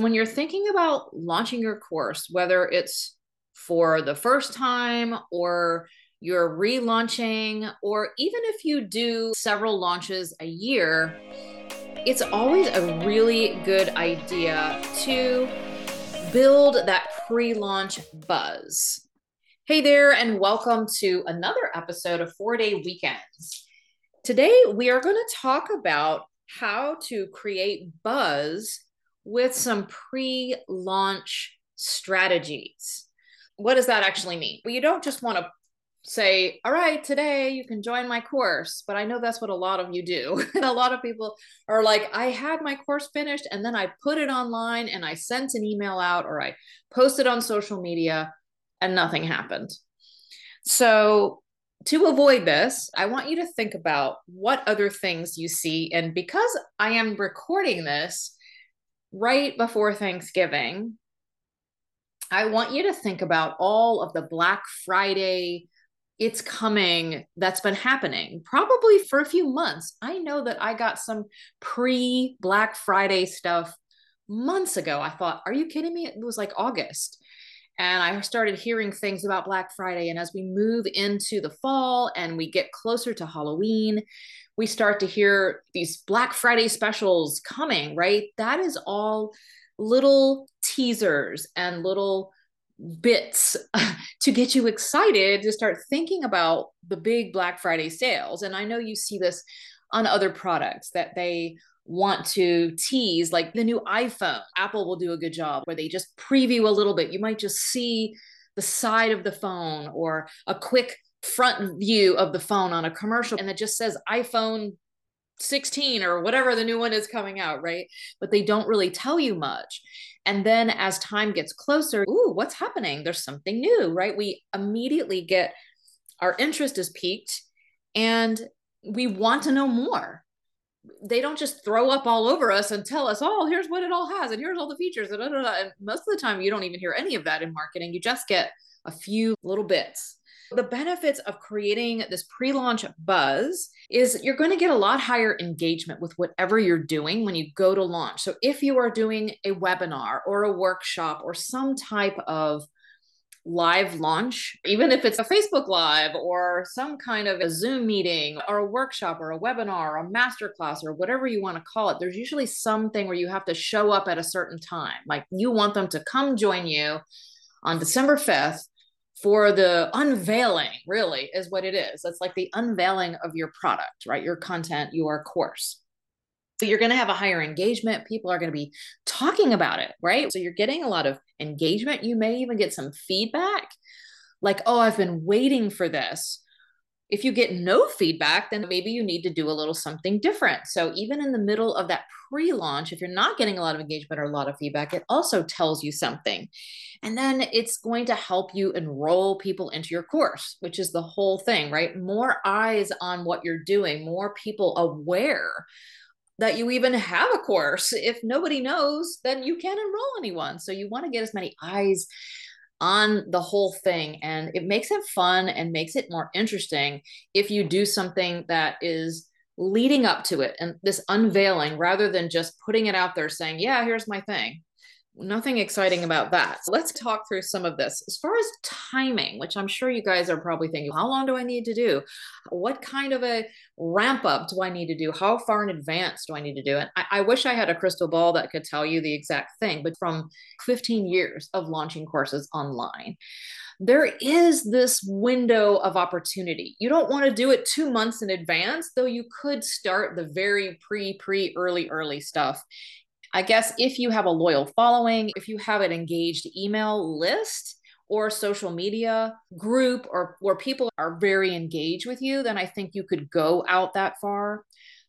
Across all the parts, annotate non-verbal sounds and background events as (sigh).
When you're thinking about launching your course, whether it's for the first time or you're relaunching, or even if you do several launches a year, it's always a really good idea to build that pre launch buzz. Hey there, and welcome to another episode of Four Day Weekends. Today, we are going to talk about how to create buzz with some pre launch strategies. What does that actually mean? Well, you don't just want to say, All right, today you can join my course. But I know that's what a lot of you do. (laughs) and a lot of people are like, I had my course finished and then I put it online and I sent an email out or I posted on social media and nothing happened. So, to avoid this, I want you to think about what other things you see. And because I am recording this, right before Thanksgiving, I want you to think about all of the Black Friday, it's coming that's been happening probably for a few months. I know that I got some pre Black Friday stuff months ago. I thought, are you kidding me? It was like August. And I started hearing things about Black Friday. And as we move into the fall and we get closer to Halloween, we start to hear these Black Friday specials coming, right? That is all little teasers and little bits (laughs) to get you excited to start thinking about the big Black Friday sales. And I know you see this on other products that they want to tease, like the new iPhone. Apple will do a good job where they just preview a little bit. You might just see the side of the phone or a quick front view of the phone on a commercial and it just says iPhone 16 or whatever the new one is coming out, right? But they don't really tell you much. And then as time gets closer, ooh, what's happening? There's something new, right? We immediately get our interest is piqued and we want to know more. They don't just throw up all over us and tell us, oh, here's what it all has and here's all the features. And most of the time, you don't even hear any of that in marketing. You just get a few little bits the benefits of creating this pre launch buzz is you're going to get a lot higher engagement with whatever you're doing when you go to launch. So, if you are doing a webinar or a workshop or some type of live launch, even if it's a Facebook Live or some kind of a Zoom meeting or a workshop or a webinar or a masterclass or whatever you want to call it, there's usually something where you have to show up at a certain time. Like you want them to come join you on December 5th for the unveiling, really, is what it is. It's like the unveiling of your product, right? Your content, your course. So you're going to have a higher engagement. People are going to be talking about it, right? So you're getting a lot of engagement. You may even get some feedback like, oh, I've been waiting for this. If you get no feedback, then maybe you need to do a little something different. So even in the middle of that pre launch, if you're not getting a lot of engagement or a lot of feedback, it also tells you something. And then it's going to help you enroll people into your course, which is the whole thing, right? More eyes on what you're doing, more people aware that you even have a course. If nobody knows, then you can't enroll anyone. So you want to get as many eyes on the whole thing. And it makes it fun and makes it more interesting if you do something that is leading up to it and this unveiling rather than just putting it out there saying, yeah, here's my thing nothing exciting about that. So let's talk through some of this. As far as timing, which I'm sure you guys are probably thinking, how long do I need to do? What kind of a ramp up do I need to do? How far in advance do I need to do it? I, I wish I had a crystal ball that could tell you the exact thing, but from 15 years of launching courses online, there is this window of opportunity. You don't want to do it two months in advance, though you could start the very pre, pre, early, early stuff I guess if you have a loyal following, if you have an engaged email list, or social media group or where people are very engaged with you, then I think you could go out that far.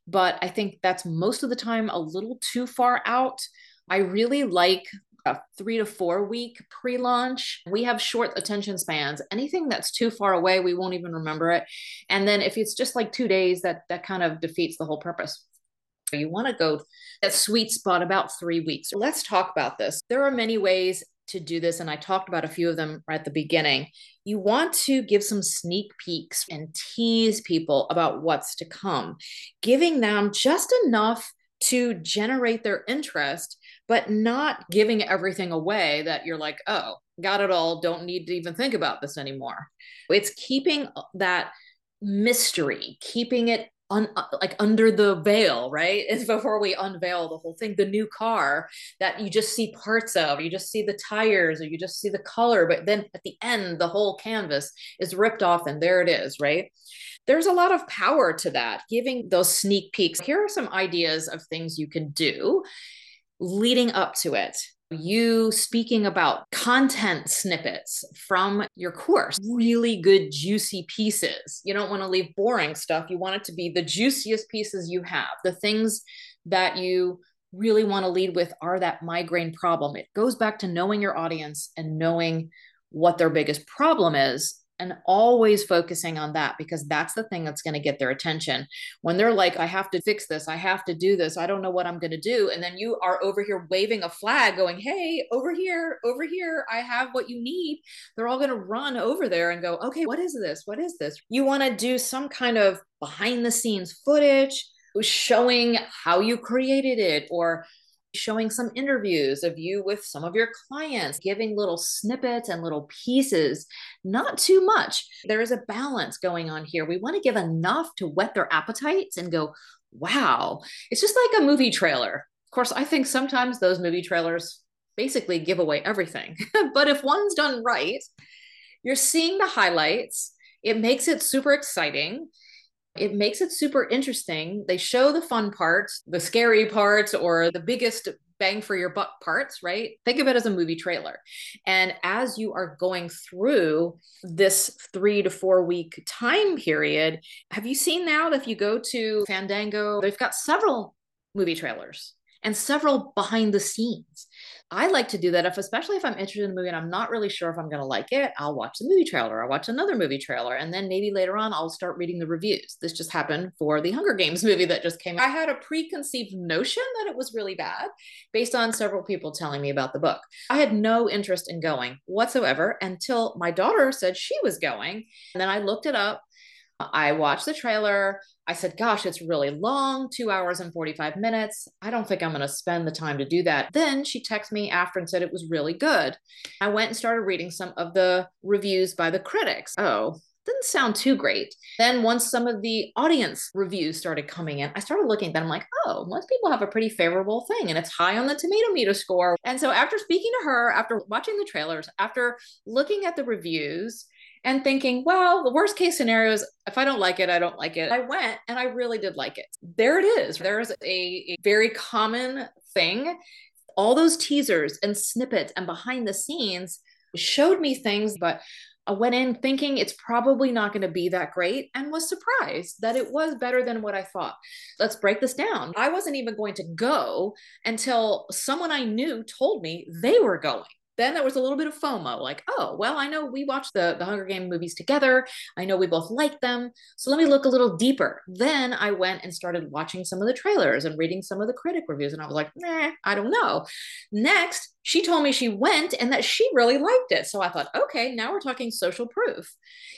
But I think that's most of the time a little too far out. I really like a three to four week pre launch. We have short attention spans. Anything that's too far away, we won't even remember it. And then if it's just like two days, that, that kind of defeats the whole purpose. You want to go that sweet spot about three weeks. Let's talk about this. There are many ways to do this, and I talked about a few of them right at the beginning. You want to give some sneak peeks and tease people about what's to come, giving them just enough to generate their interest, but not giving everything away that you're like, oh, got it all, don't need to even think about this anymore. It's keeping uh, that mystery, keeping it un, like under the veil, right? Is (laughs) before we unveil the whole thing. The new car that you just see parts of, you just see the tires or you just see the color, but then at the end, the whole canvas is ripped off and there it is, right? There's a lot of power to that, giving those sneak peeks. Here are some ideas of things you can do leading up to it you speaking about content snippets from your course, really good, juicy pieces. You don't want to leave boring stuff. You want it to be the juiciest pieces you have, the things that you really want to lead with are that migraine problem. It goes back to knowing your audience and knowing what their biggest problem is and always focusing on that because that's the thing that's going to get their attention. When they're like, I have to fix this, I have to do this, I don't know what I'm going to do. And then you are over here waving a flag going, Hey, over here, over here, I have what you need. They're all going to run over there and go, Okay, what is this? What is this? You want to do some kind of behind the scenes footage showing how you created it or showing some interviews of you with some of your clients, giving little snippets and little pieces, not too much. There is a balance going on here. We want to give enough to whet their appetites and go, wow, it's just like a movie trailer. Of course, I think sometimes those movie trailers basically give away everything. (laughs) but if one's done right, you're seeing the highlights. It makes it super exciting it makes it super interesting. They show the fun parts, the scary parts, or the biggest bang for your buck parts, right? Think of it as a movie trailer. And as you are going through this three to four week time period, have you seen now that if you go to Fandango, they've got several movie trailers and several behind the scenes. I like to do that if, especially if I'm interested in the movie and I'm not really sure if I'm going to like it, I'll watch the movie trailer. I'll watch another movie trailer. And then maybe later on, I'll start reading the reviews. This just happened for the Hunger Games (laughs) movie that just came out. I had a preconceived notion that it was really bad based on several people telling me about the book. I had no interest in going whatsoever until my daughter said she was going. And then I looked it up I watched the trailer. I said, Gosh, it's really long, two hours and 45 minutes. I don't think I'm going to spend the time to do that. Then she texted me after and said it was really good. I went and started reading some of the reviews by the critics. Oh, didn't sound too great. Then once some of the audience reviews started coming in, I started looking at them I'm like, oh, most people have a pretty favorable thing and it's high on the tomato meter score. And so after speaking to her, after watching the trailers, after looking at the reviews, and thinking, well, the worst case scenario is if I don't like it, I don't like it. I went and I really did like it. There it is. There is a, a very common thing. All those teasers and snippets and behind the scenes showed me things, but I went in thinking it's probably not going to be that great and was surprised that it was better than what I thought. Let's break this down. I wasn't even going to go until someone I knew told me they were going then there was a little bit of FOMO, like, oh, well, I know we watched the, the Hunger Game movies together. I know we both like them. So let me look a little deeper. Then I went and started watching some of the trailers and reading some of the critic reviews. And I was like, nah, I don't know. Next, she told me she went and that she really liked it. So I thought, okay, now we're talking social proof.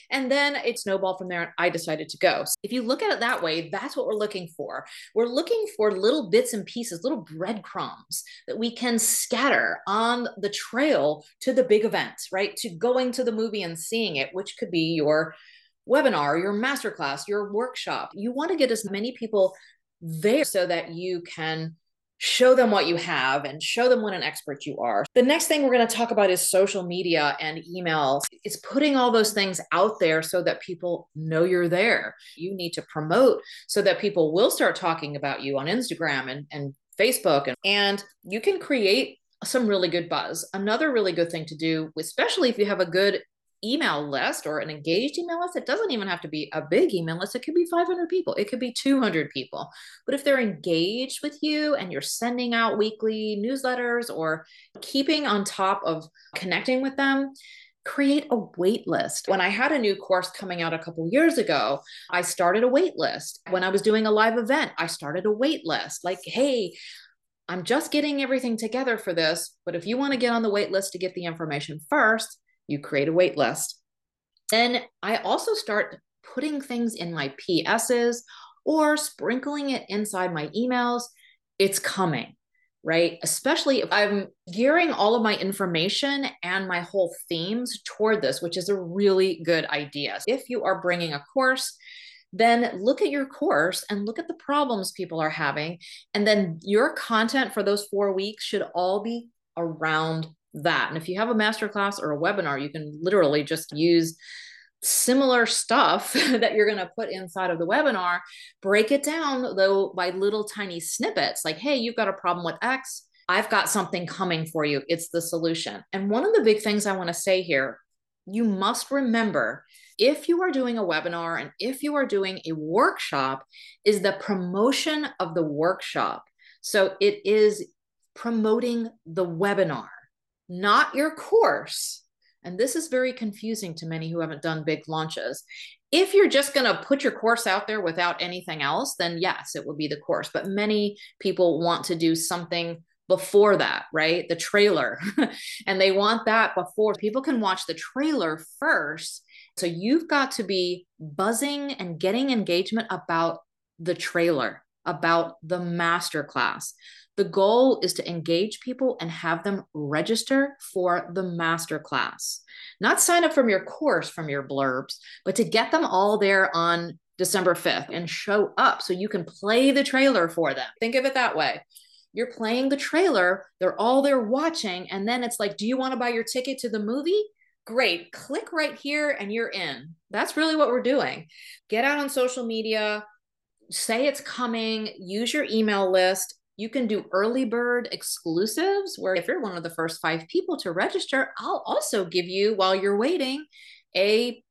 And then it snowballed from there and I decided to go. So if you look at it that way, that's what we're looking for. We're looking for little bits and pieces, little breadcrumbs that we can scatter on the trail to the big events, right? To going to the movie and seeing it, which could be your webinar, your masterclass, your workshop. You want to get as many people there so that you can show them what you have and show them what an expert you are. The next thing we're going to talk about is social media and emails. It's putting all those things out there so that people know you're there. You need to promote so that people will start talking about you on Instagram and, and Facebook. And, and you can create some really good buzz. Another really good thing to do, especially if you have a good email list or an engaged email list, it doesn't even have to be a big email list. It could be 500 people, it could be 200 people. But if they're engaged with you and you're sending out weekly newsletters or keeping on top of connecting with them, create a wait list. When I had a new course coming out a couple years ago, I started a wait list. When I was doing a live event, I started a wait list. Like, hey, I'm just getting everything together for this, but if you want to get on the wait list to get the information first, you create a wait list. Then I also start putting things in my PSs or sprinkling it inside my emails. It's coming. right? Especially if I'm gearing all of my information and my whole themes toward this, which is a really good idea. If you are bringing a course, then look at your course and look at the problems people are having. And then your content for those four weeks should all be around that. And if you have a masterclass or a webinar, you can literally just use similar stuff (laughs) that you're going to put inside of the webinar, break it down though by little tiny snippets like, hey, you've got a problem with X. I've got something coming for you. It's the solution. And one of the big things I want to say here you must remember if you are doing a webinar and if you are doing a workshop, is the promotion of the workshop. So it is promoting the webinar, not your course. And this is very confusing to many who haven't done big launches. If you're just going to put your course out there without anything else, then yes, it will be the course. But many people want to do something before that, right? The trailer. (laughs) and they want that before people can watch the trailer first. So you've got to be buzzing and getting engagement about the trailer, about the masterclass. The goal is to engage people and have them register for the masterclass. Not sign up from your course from your blurbs, but to get them all there on December 5th and show up so you can play the trailer for them. Think of it that way. You're playing the trailer, they're all there watching, and then it's like, do you want to buy your ticket to the movie? Great. Click right here and you're in. That's really what we're doing. Get out on social media, say it's coming, use your email list, you can do early bird exclusives where if you're one of the first five people to register, I'll also give you while you're waiting a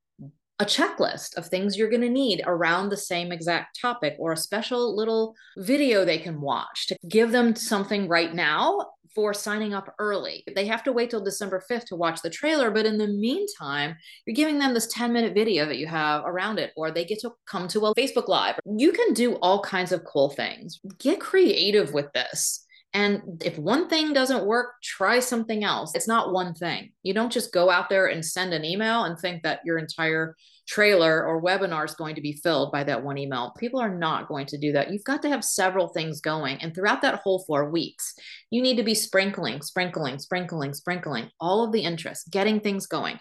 a checklist of things you're going to need around the same exact topic or a special little video they can watch to give them something right now for signing up early. They have to wait till December 5th to watch the trailer, but in the meantime, you're giving them this 10 minute video that you have around it, or they get to come to a Facebook Live. You can do all kinds of cool things. Get creative with this. And if one thing doesn't work, try something else. It's not one thing. You don't just go out there and send an email and think that your entire trailer or webinar is going to be filled by that one email. People are not going to do that. You've got to have several things going. And throughout that whole four weeks, you need to be sprinkling, sprinkling, sprinkling, sprinkling all of the interest, getting things going.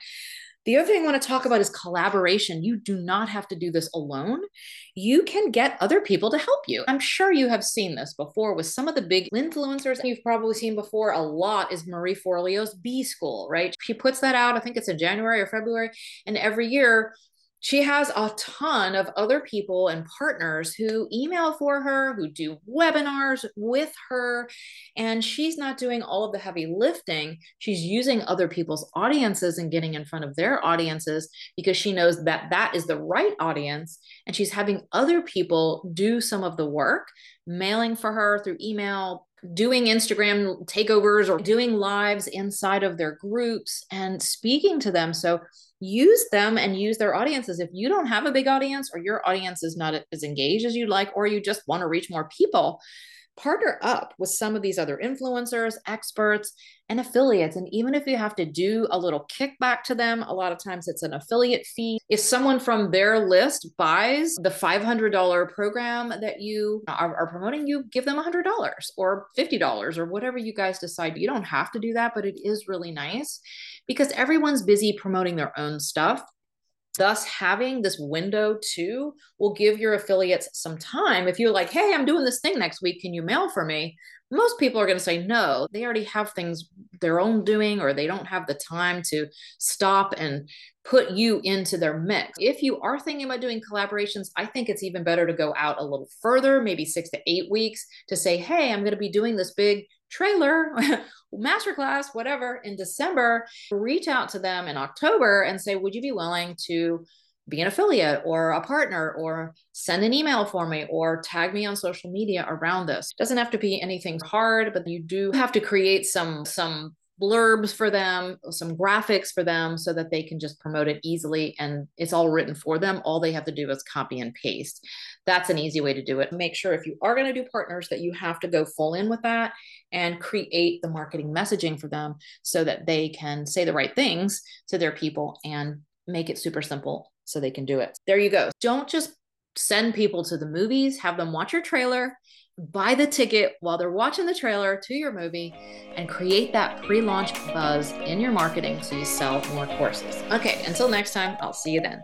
The other thing I want to talk about is collaboration. You do not have to do this alone. You can get other people to help you. I'm sure you have seen this before with some of the big influencers you've probably seen before a lot is Marie Forleo's B School, right? She puts that out, I think it's in January or February. And every year she has a ton of other people and partners who email for her, who do webinars with her, and she's not doing all of the heavy lifting. She's using other people's audiences and getting in front of their audiences because she knows that that is the right audience. And she's having other people do some of the work, mailing for her through email, doing Instagram takeovers or doing lives inside of their groups and speaking to them. So use them and use their audiences. If you don't have a big audience or your audience is not as engaged as you'd like, or you just want to reach more people, partner up with some of these other influencers, experts, and affiliates. And even if you have to do a little kickback to them, a lot of times it's an affiliate fee. If someone from their list buys the $500 program that you are, are promoting, you give them $100 or $50 or whatever you guys decide. You don't have to do that, but it is really nice because everyone's busy promoting their own stuff. Thus, having this window too will give your affiliates some time. If you're like, hey, I'm doing this thing next week, can you mail for me? Most people are going to say no. They already have things their own doing, or they don't have the time to stop and put you into their mix. If you are thinking about doing collaborations, I think it's even better to go out a little further, maybe six to eight weeks, to say, hey, I'm going to be doing this big trailer, (laughs) masterclass, whatever, in December, reach out to them in October and say, would you be willing to be an affiliate or a partner or send an email for me or tag me on social media around this. Doesn't have to be anything hard, but you do have to create some some blurbs for them, some graphics for them so that they can just promote it easily and it's all written for them. All they have to do is copy and paste. That's an easy way to do it. Make sure if you are going to do partners that you have to go full in with that and create the marketing messaging for them so that they can say the right things to their people and make it super simple so they can do it. There you go. Don't just send people to the movies, have them watch your trailer buy the ticket while they're watching the trailer to your movie and create that pre launch buzz in your marketing so you sell more courses. Okay, until next time, I'll see you then.